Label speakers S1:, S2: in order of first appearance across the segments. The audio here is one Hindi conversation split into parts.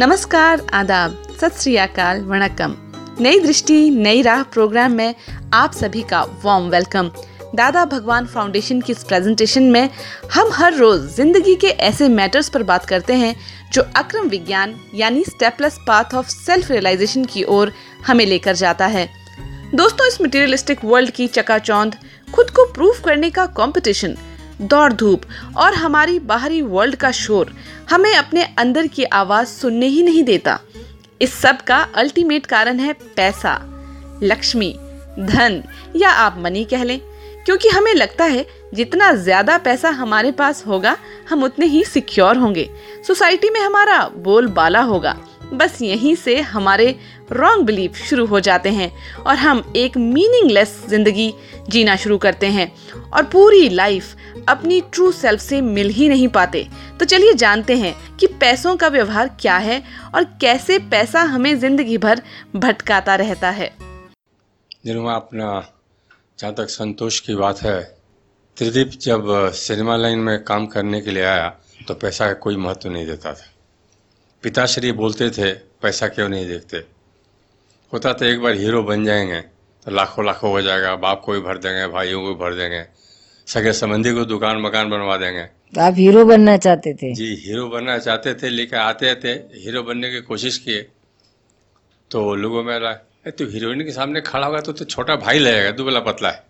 S1: नमस्कार, आदाब, सत श्री अकाल, वणक्कम। नई दृष्टि, नई राह प्रोग्राम में आप सभी का वार्म वेलकम दादा भगवान फाउंडेशन की इस प्रेजेंटेशन में हम हर रोज ज़िंदगी के ऐसे मैटर्स पर बात करते हैं जो अक्रम विज्ञान, यानी stepless path of self realisation की ओर हमें लेकर जाता है। दोस्तों, इस मटेरियलिस्टिक वर्ल्ड की चकाचौंध खुद को प्रूफ करने का कंपटीशन दौड़ धूप और हमारी बाहरी वर्ल्ड का शोर हमें अपने अंदर की आवाज़ सुनने ही नहीं देता। इस सब का अल्टीमेट कारण है पैसा। लक्ष्मी, धन या आप मनी कह लें, क्योंकि हमें लगता है जितना ज़्यादा पैसा हमारे पास होगा, हम उतने ही सिक्योर होंगे। सोसाइटी में हमारा बोल बाला होगा। बस यहीं से हमारे रॉन्ग बिलीफ शुरू हो जाते हैं और हम एक मीनिंगलेस ज़िंदगी जीना शुरू करते हैं और पूरी लाइफ अपनी ट्रू सेल्फ से मिल ही नहीं पाते। तो चलिए जानते हैं कि पैसों का व्यवहार क्या है और कैसे पैसा हमें ज़िंदगी भर भटकाता रहता है।
S2: जिनमें अपना जहाँ तक संतोष की बात है, त्रिदीप जब सिनेमा लाइन में काम करने के लिए आया तो पैसा का कोई महत्व नहीं देता था। पिताश्री बोलते थे, पैसा क्यों नहीं देखते? होता तो एक बार हीरो बन जाएँगे तो लाखों लाखों हो जाएगा बाप को भी भर देंगे भाइयों को भी भर देंगे सगे संबंधी को दुकान मकान बनवा देंगे।
S3: तो आप हीरो बनना चाहते थे?
S2: जी हीरो बनना चाहते थे लेकिन आते आते हीरो बनने की कोशिश किए। तो लोगों में लगा "ए, तू हीरोइन के सामने खड़ा होगा तो, तो छोटा भाई लगेगा दुबला पतला है।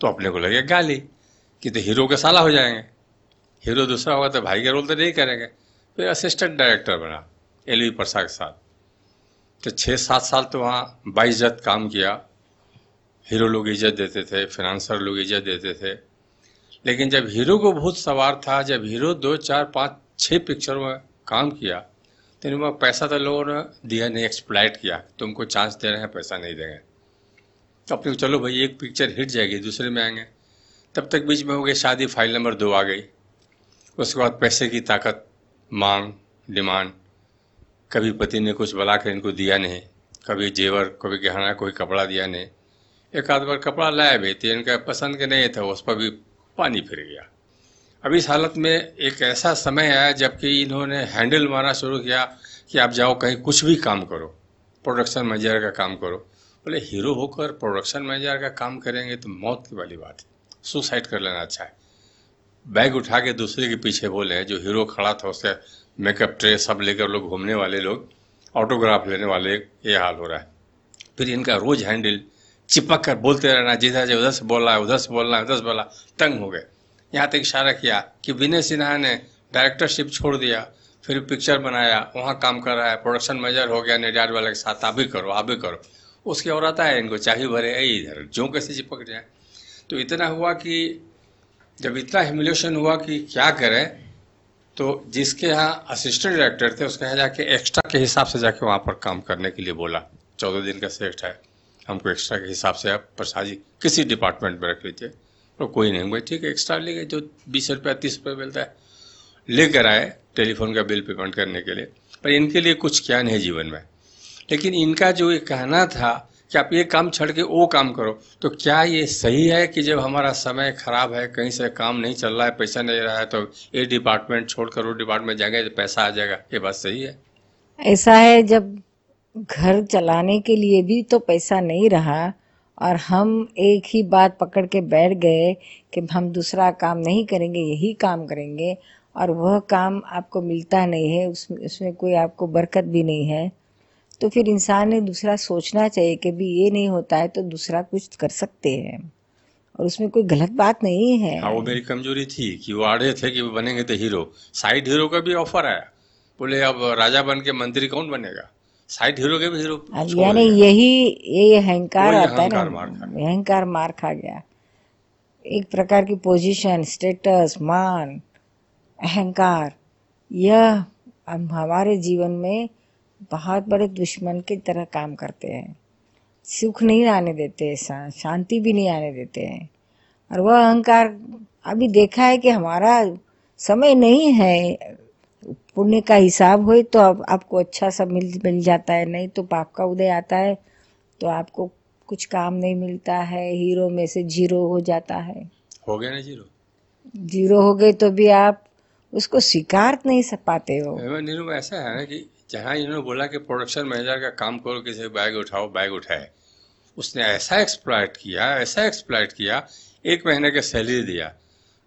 S2: तो अपने को लगे गाली कि तो हीरो का साला हो जाएँगे। हीरो दूसरा होगा तो भाई का रोल तो नहीं करेंगे। फिर असिस्टेंट डायरेक्टर बना एल वी प्रसाद के साथ। तो छः सात साल तो वहाँ बाइज्जत काम किया। हीरो लोग इज़्ज़त देते थे फिनांसर लोग इज़्ज़त देते थे। लेकिन जब हीरो को भूत सवार था, जब हीरो दो, चार, पाँच छः पिक्चरों में काम किया तो इनमें पैसा तो लोगों ने दिया नहीं एक्सप्लाइट किया। तुमको चांस दे रहे हैं, पैसा नहीं देंगे तो अपने चलो भाई, एक पिक्चर हिट जाएगी, दूसरे में आएँगे। तब तक बीच में हो गई शादी फ़ाइल नंबर दो आ गई। उसके बाद पैसे की ताकत, मांग डिमांड कभी पति ने कुछ बुला कर इनको दिया नहीं, कभी जेवर, कभी गहना, कोई कपड़ा दिया नहीं। एक आध बार कपड़ा लाया भी तो इनका पसंद के नहीं था, उस पर भी पानी फिर गया। अब इस हालत में एक ऐसा समय आया, जबकि इन्होंने हैंडल मारना शुरू किया कि आप जाओ कहीं कुछ भी काम करो, प्रोडक्शन मैनेजर का काम करो। बोले, हीरो होकर प्रोडक्शन मैनेजर का काम करेंगे तो मौत की वाली बात है, सुसाइड कर लेना अच्छा है। बैग उठा के दूसरे के पीछे बोले, जो हीरो खड़ा था, उसके मेकअप ट्रे सब लेकर लोग घूमने वाले लोग ऑटोग्राफ लेने वाले, ये हाल हो रहा है। फिर इनका रोज हैंडल चिपक कर बोलते रहना, जिधर जो उधर से बोल रहा है उधर से बोल रहा है उधर से बोला, तंग हो गए। यहाँ तक इशारा किया कि विनय सिन्हा ने डायरेक्टरशिप छोड़ दिया, फिर पिक्चर बनाया, वहाँ काम कर रहा है प्रोडक्शन मैनेजर हो गया, निर्यात वाले के साथ, आप भी करो, आप भी करो। उसके और आता है इनको चाहिए भरे ऐ इधर जो कैसे चिपक जाए। तो इतना हुआ कि, जब इतना हिमुलेशन हुआ कि क्या करें तो जिसके यहाँ असिस्टेंट डायरेक्टर थे, उसके यहाँ जाके एक्स्ट्रा के हिसाब से जाके वहाँ पर काम करने के लिए बोला। चौदह दिन का सेट है। हमको एक्स्ट्रा के हिसाब से आप प्रसाद जी किसी डिपार्टमेंट में रख लीजिए। तो कोई नहीं भाई ठीक है एक्स्ट्रा ले गए, जो बीस रुपया, तीस रुपया मिलता है, लेकर आए टेलीफोन का बिल पेमेंट करने के लिए। पर इनके लिए कुछ क्या नहीं जीवन में। लेकिन इनका जो ये कहना था कि आप ये काम छोड़ के वो काम करो। तो क्या ये सही है कि जब हमारा समय खराब है, कहीं से काम नहीं चल रहा है, पैसा नहीं रहा है तो ये डिपार्टमेंट छोड़कर वो डिपार्टमेंट जाएँगे तो पैसा आ जाएगा? ये बात सही है?
S3: ऐसा है, जब घर चलाने के लिए भी तो पैसा नहीं रहा, और हम एक ही बात पकड़ के बैठ गए कि हम दूसरा काम नहीं करेंगे, यही काम करेंगे, और वह काम आपको मिलता नहीं है उसमें उसमें कोई आपको बरकत भी नहीं है। तो फिर इंसान ने दूसरा सोचना चाहिए कि भी ये नहीं होता है तो दूसरा कुछ कर सकते हैं। और उसमें कोई गलत बात नहीं है।
S2: हाँ वो मेरी कमज़ोरी थी कि वो आड़े थे कि वो बनेंगे तो हीरो। साइड हीरो का भी ऑफ़र आया। बोले अब राजा बन के मंत्री कौन बनेगा? साइड हीरो के भी हीरो
S3: यानी
S2: दिया।
S3: यही ये अहंकार आता है
S2: अहंकार मार खा
S3: गया। एक प्रकार की पोजीशन स्टेटस मान अहंकार। यह हमारे जीवन में बहुत बड़े दुश्मन की तरह काम करते हैं। सुख नहीं आने देते शांति भी नहीं आने देते हैं। और वह अहंकार अभी देखा है कि हमारा समय नहीं है पुण्य का हिसाब हो तो आप, आपको अच्छा सब मिल मिल जाता है नहीं तो पाप का उदय आता है तो आपको कुछ काम नहीं मिलता है हीरो में से ज़ीरो हो जाता है।
S2: हो गया ना ज़ीरो?
S3: ज़ीरो हो गए तो भी आप उसको स्वीकार नहीं सक पाते हो।
S2: नीरू ऐसा है ना कि जहाँ इन्होंने बोला कि प्रोडक्शन मैनेजर का काम करो, किसी बैग उठाओ बैग उठाए। उसने ऐसा एक्सप्लॉइट किया, ऐसा एक्सप्लॉइट किया, एक महीने का सैलरी दिया।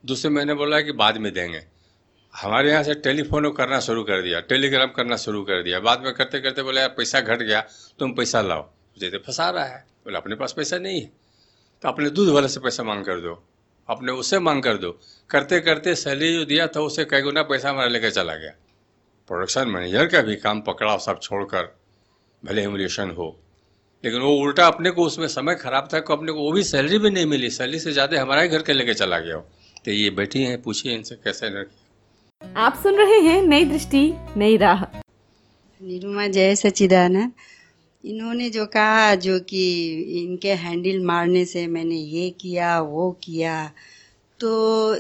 S2: दूसरे महीने बोला कि बाद में देंगे। हमारे यहाँ से टेलीफोन करना शुरू कर दिया, टेलीग्राम करना शुरू कर दिया। बाद में करते करते बोले, यार, पैसा घट गया, तुम पैसा लाओ। देते फंसा रहा है। बोले, अपने पास पैसा नहीं है। तो अपने दूध वाले से पैसा मांग कर दो। अपने उससे मांग कर दो। करते करते सैलरी जो दिया था उससे कई गुना पैसा हमारा लेकर चला गया। प्रोडक्शन मैनेजर का भी काम पकड़ा सब छोड़कर भले एमुलेशन हो। लेकिन वो उल्टा अपने को उसमें समय खराब था कि अपने को वो भी सैलरी भी नहीं मिली। सैलरी से ज़्यादा हमारा ही घर के लेके चला गया। वो। तो ये बैठी हैं पूछिए इनसे कैसे न
S1: आप सुन रहे हैं नई दृष्टि नई राह।
S4: निरुमा जय सचिदानंद इन्होंने जो कहा जो कि इनके हैंडल मारने से मैंने ये किया वो किया। तो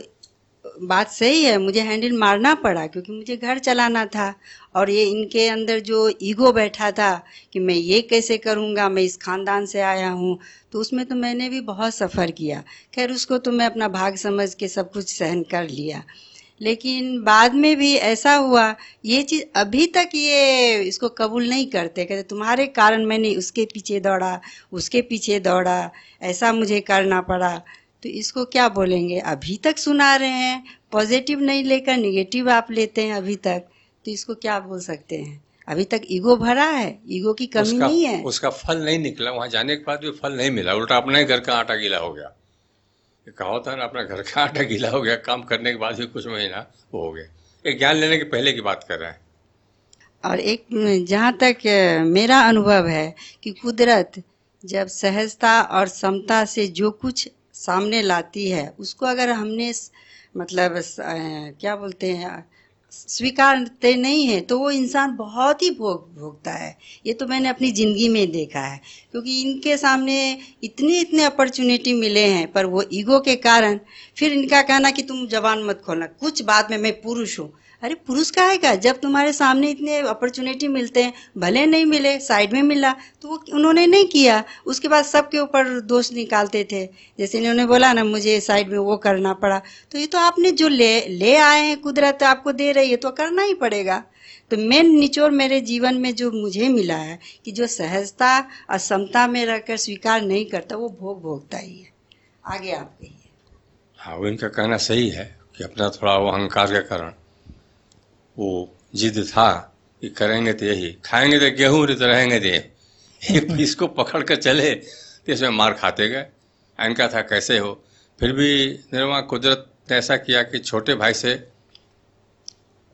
S4: बात सही है, मुझे हैंडल मारना पड़ा क्योंकि मुझे घर चलाना था और ये इनके अंदर जो ईगो बैठा था कि मैं ये कैसे करूँगा, मैं इस खानदान से आया हूँ तो उसमें तो मैंने भी बहुत सफ़र किया। खैर, उसको तो मैं अपना भाग समझ के सब कुछ सहन कर लिया। लेकिन बाद में भी ऐसा हुआ, ये चीज़ अभी तक ये इसको कबूल नहीं करते, कहते तुम्हारे कारण मैंने उसके पीछे दौड़ा, उसके पीछे दौड़ा, ऐसा मुझे करना पड़ा। तो इसको क्या बोलेंगे? अभी तक सुना रहे हैं पॉजिटिव नहीं लेकर निगेटिव आप लेते हैं अभी तक तो इसको क्या बोल सकते हैं? अभी तक ईगो भरा है ईगो की कमी
S2: उसका
S4: नहीं है।
S2: उसका फल नहीं निकला वहाँ जाने के बाद भी फल नहीं मिला उल्टा अपना ही घर का आटा गीला हो गया। कहा था ना अपना घर का आटा गीला हो गया काम करने के बाद भी कुछ महीना वो हो गया। एक ज्ञान लेने के पहले की बात कर रहे हैं।
S4: और एक जहाँ तक मेरा अनुभव है कि कुदरत जब सहजता और समता से जो कुछ सामने लाती है, उसको अगर हमने मतलब क्या बोलते हैं, स्वीकारते नहीं है तो वो इंसान बहुत ही भोग, भोगता है। ये तो मैंने अपनी ज़िंदगी में देखा है, क्योंकि इनके सामने इतने इतने अपॉर्चुनिटी मिले हैं, पर वो ईगो के कारण फिर इनका कहना कि तुम जबान मत खोलना, कुछ बात में मैं पुरुष हूँ अरे, पुरुष का है का जब तुम्हारे सामने इतने अपॉर्चुनिटी मिलते हैं, भले नहीं मिले साइड में मिला तो वो उन्होंने नहीं किया। उसके बाद सबके ऊपर दोष निकालते थे। जैसे इन्होंने बोला ना, मुझे साइड में वो करना पड़ा। तो ये तो आपने जो ले ले आए हैं, कुदरत आपको दे रही है तो करना ही पड़ेगा। तो मेन निचोड़ मेरे जीवन में जो मुझे मिला है, कि जो सहजता और समता में रहकर स्वीकार नहीं करता, वो भोग भोगता ही है। आगे आप कहिए।
S2: हाँ वो इनका कहना सही है कि अपना थोड़ा वो अहंकार के कारण वो जिद था कि करेंगे तो यही। खाएँगे तो गेहूँ तो रहेंगे तो ये। एक पीस को पकड़ कर चले तो इसमें मार खाते गए। इनका था, कैसे हो? फिर भी निर्मा कुदरत ने ऐसा किया कि छोटे भाई से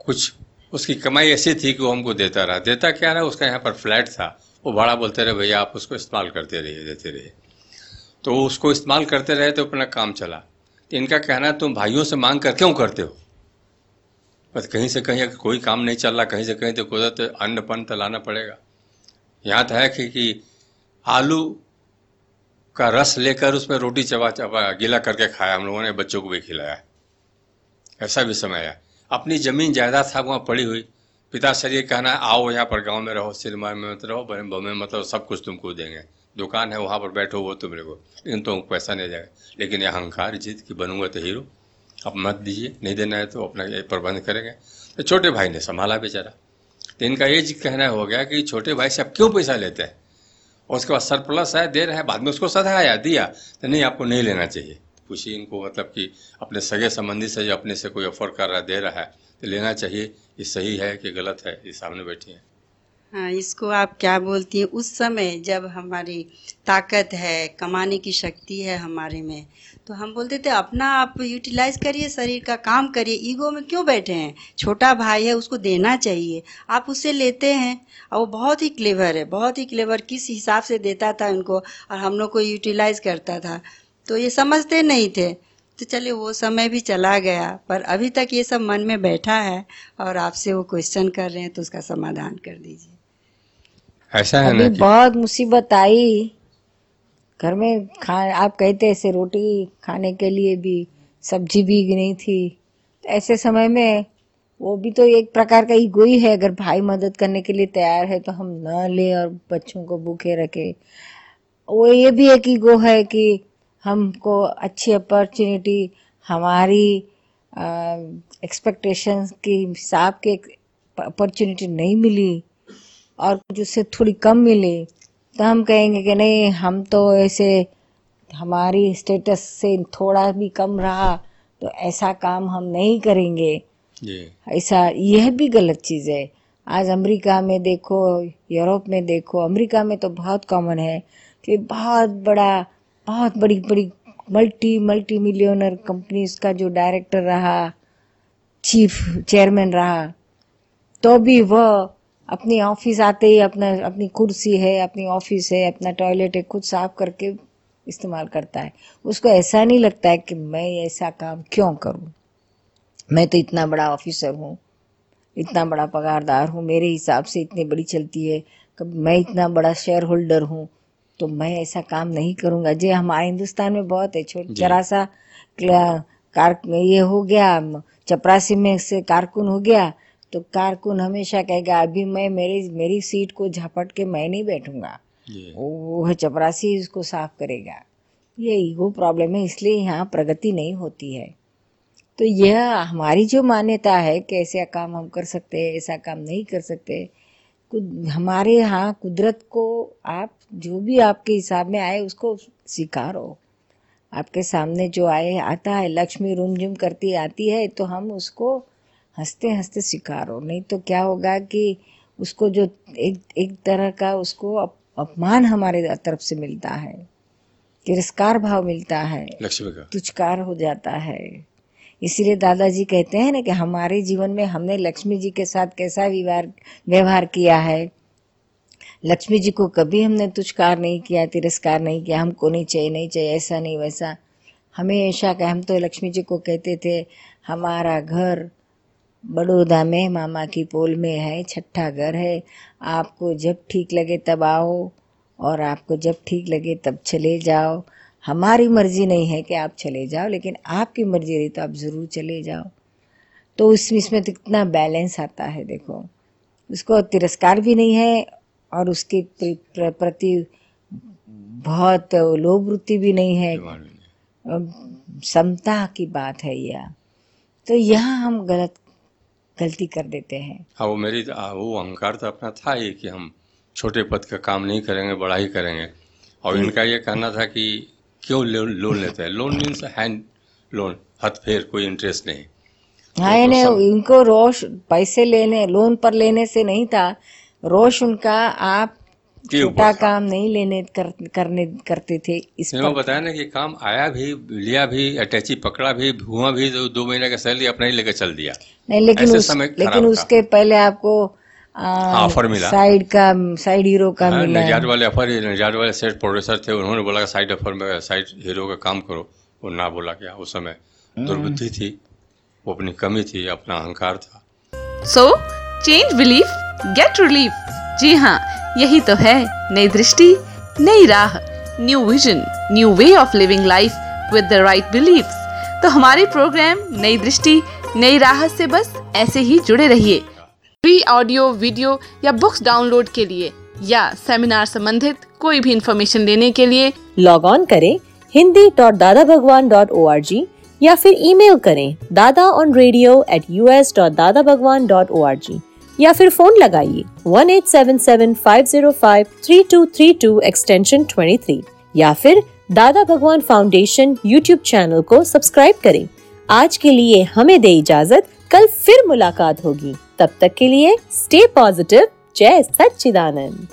S2: कुछ, उसकी कमाई ऐसी थी कि वो हमको देता रहा। देता क्या रहा? उसका यहाँ पर फ्लैट था। वो भाड़ा बोलते रहे, भैया, आप उसको इस्तेमाल करते रहिए, देते रहिए। तो उसको इस्तेमाल करते रहे तो अपना काम चला। तो इनका कहना है तुम भाइयों से मांग कर क्यों करते हो? बस कहीं से कहीं अगर कोई काम नहीं चल रहा कहीं से कहीं तो कुदरत अन्न पन तो लाना पड़ेगा। यहाँ तो है कि, कि आलू का रस लेकर उसमें रोटी चबा चबा गीला करके खाया हम लोगों ने बच्चों को भी खिलाया। ऐसा भी समय है। अपनी ज़मीन जायदाद था वहाँ पड़ी हुई। पिता ये कहना है आओ यहाँ पर गाँव में रहो सिनेमा में मत रहो बमे मत रहो सब कुछ तुमको देंगे। दुकान है वहाँ पर बैठो वो तुम को लेकिन तुमको पैसा नहीं जाएगा लेकिन ये अहंकार जीत कि बनूँगा तो हीरो। अब मत दीजिए, नहीं देना है तो अपना प्रबंध करेंगे। तो छोटे भाई ने संभाला बेचारा। तो इनका ये कहना हो गया कि छोटे भाई से आप क्यों पैसा लेते हैं? और उसके बाद सरप्लस है दे रहे हैं, बाद में उसको सधाया, दिया। तो नहीं, आपको नहीं लेना चाहिए। पूछिए इनको मतलब कि अपने सगे संबंधी से जो अपने से कोई ऑफ़र कर रहा है, दे रहा है तो लेना चाहिए। ये सही है कि गलत है? ये सामने बैठी है।
S4: हाँ इसको आप क्या बोलती हैं? उस समय जब हमारी ताकत है, कमाने की शक्ति है हमारे में तो हम बोलते थे, अपना आप यूटिलाइज करिए, शरीर का काम करिए ईगो में क्यों बैठे हैं? छोटा भाई है, उसको देना चाहिए। आप उससे लेते हैं। और वो बहुत ही क्लेवर है, बहुत ही क्लेवर किस हिसाब से देता था उनको, और हम लोग को यूटिलाइज करता था। तो ये समझते नहीं थे। तो चलिए, वो समय भी चला गया, पर अभी तक ये सब मन में बैठा है, और आपसे वो क्वेश्चन कर रहे हैं तो उसका समाधान कर दीजिए।
S2: ऐसा है ना कि
S3: बहुत मुसीबत आई। घर में खा आप कहते ऐसे रोटी खाने के लिए भी सब्ज़ी भी नहीं थी। ऐसे समय में वो भी तो एक प्रकार का ईगो ही है। अगर भाई मदद करने के लिए तैयार है तो हम न ले और बच्चों को भूखे रखे। वो ये भी एक ईगो है कि हमको अच्छी अपॉर्चुनिटी हमारी एक्सपेक्टेशंस के हिसाब के अपॉर्चुनिटी नहीं मिली। और कुछ उससे थोड़ी कम मिली तो हम कहेंगे कि नहीं हम तो ऐसे हमारी स्टेटस से थोड़ा भी कम रहा तो ऐसा काम हम नहीं करेंगे। ऐसा यह भी गलत चीज़ है। आज अमेरिका में देखो यूरोप में देखो अमेरिका में तो बहुत कॉमन है कि बहुत बड़ा बहुत बड़ी बड़ी मल्टी मल्टी मिलियनर कंपनीज़ का जो डायरेक्टर रहा चीफ चेयरमैन रहा तो भी वह अपनी ऑफ़िस आते ही अपना अपनी कुर्सी है अपनी ऑफ़िस है अपना टॉयलेट है खुद साफ़ करके इस्तेमाल करता है। उसको ऐसा नहीं लगता है कि मैं ऐसा काम क्यों करूँ। मैं तो इतना बड़ा ऑफिसर हूँ इतना बड़ा पगारदार हूँ मेरे हिसाब से इतनी बड़ी चलती है। कब मैं इतना बड़ा शेयर होल्डर हूँ तो मैं ऐसा काम नहीं करूँगा। जे हमारे हिंदुस्तान में बहुत है छोटा। जरा सा कार ये हो गया चपरासी में से कारकुन हो गया तो कारकुन हमेशा कहेगा अभी मैं मेरी मेरी सीट को झपट के मैं नहीं बैठूँगा। वो वो है चपरासी इसको साफ़ करेगा। ये ईगो प्रॉब्लम है इसलिए यहाँ प्रगति नहीं होती है। तो यह हमारी जो मान्यता है कि ऐसा काम हम कर सकते हैं ऐसा काम नहीं कर सकते हमारे यहाँ कुदरत को आप जो भी आपके हिसाब में आए उसको स्वीकारो। आपके सामने जो आए आता है लक्ष्मी रुम झुम करती आती है तो हम उसको हँसते हँसते स्वीकारो। नहीं तो क्या होगा कि उसको जो एक एक तरह का उसको अप, अपमान हमारे तरफ़ से मिलता है तिरस्कार भाव मिलता है तुचकार हो जाता है। इसीलिए दादाजी कहते हैं ना कि हमारे जीवन में हमने लक्ष्मी जी के साथ कैसा व्यवहार व्यवहार किया है। लक्ष्मी जी को कभी हमने तुचकार नहीं किया तिरस्कार नहीं किया हमको नहीं चाहिए नहीं चाहिए ऐसा नहीं वैसा। हमेशा का हम तो लक्ष्मी जी को कहते थे हमारा घर बड़ौदा में मामा की पोल में है छठा घर है। आपको जब ठीक लगे तब आओ और आपको जब ठीक लगे तब चले जाओ। हमारी मर्ज़ी नहीं है कि आप चले जाओ लेकिन आपकी मर्ज़ी रही तो आप ज़रूर चले जाओ। तो उसमें इसमें तो कितना बैलेंस आता है देखो। उसको तिरस्कार भी नहीं है और उसके प्र- प्र- प्रति बहुत लोभ वृत्ति भी नहीं है। समता की बात है यह। तो यहाँ हम गलत गलती कर देते हैं।
S2: हाँ वो मेरी आ, वो अहंकार तो अपना था ही कि हम छोटे पद का काम नहीं करेंगे बड़ा ही करेंगे। और इनका ये कहना था कि क्यों लोन लेते हैं? लोन मीन्स हैंड लोन हथ फेर कोई इंटरेस्ट नहीं।
S3: हाँ
S2: तो
S3: इन्हें
S2: सब-
S3: इनको रोश पैसे लेने लोन पर लेने से नहीं था। रोष उनका आप छोटा काम नहीं लेने कर, करने करते थे इस
S2: मैंने वो
S3: पर।
S2: बताया ना कि काम आया भी लिया भी अटैची पकड़ा भी हुआ भी दो, दो महीने का सैलरी अपना ही लेकर चल दिया।
S3: नहीं लेकिन उस, लेकिन उसके पहले आपको
S2: ऑफ़र मिला।
S3: साइड का साइड हीरो का
S2: हाँ,
S3: मिला।
S2: नजाद वाले अफर नजाद वाले सेट प्रोड्यूसर थे उन्होंने बोला कि साइड अफर में साइड हीरो का काम करो। वो ना बोला क्या उस समय दुर्बुद्धि थी वो अपनी कमी थी अपना अहंकार था।
S1: So change belief get relief जी हाँ यही तो है नई दृष्टि नई राह new vision new way of living life with the right beliefs तो हमारे प्रोग्राम नई दृष्टि नई राहत से बस ऐसे ही जुड़े रहिए। फ्री ऑडियो वीडियो या बुक्स डाउनलोड के लिए या सेमिनार संबंधित कोई भी इंफॉर्मेशन लेने के लिए
S5: लॉग ऑन करें Hindi dot Dada Bhagwan dot O R G या फिर ईमेल करें Dada on radio at U S dot Dada Bhagwan dot O R G या फिर फ़ोन लगाइए one eight seven seven five zero five three two three two extension twenty three या फिर Dada Bhagwan foundation YouTube channel को सब्सक्राइब करें। आज के लिए हमें दे इजाज़त, कल फिर मुलाकात होगी। तब तक के लिए स्टे पॉजिटिव जय सच्चिदानंद।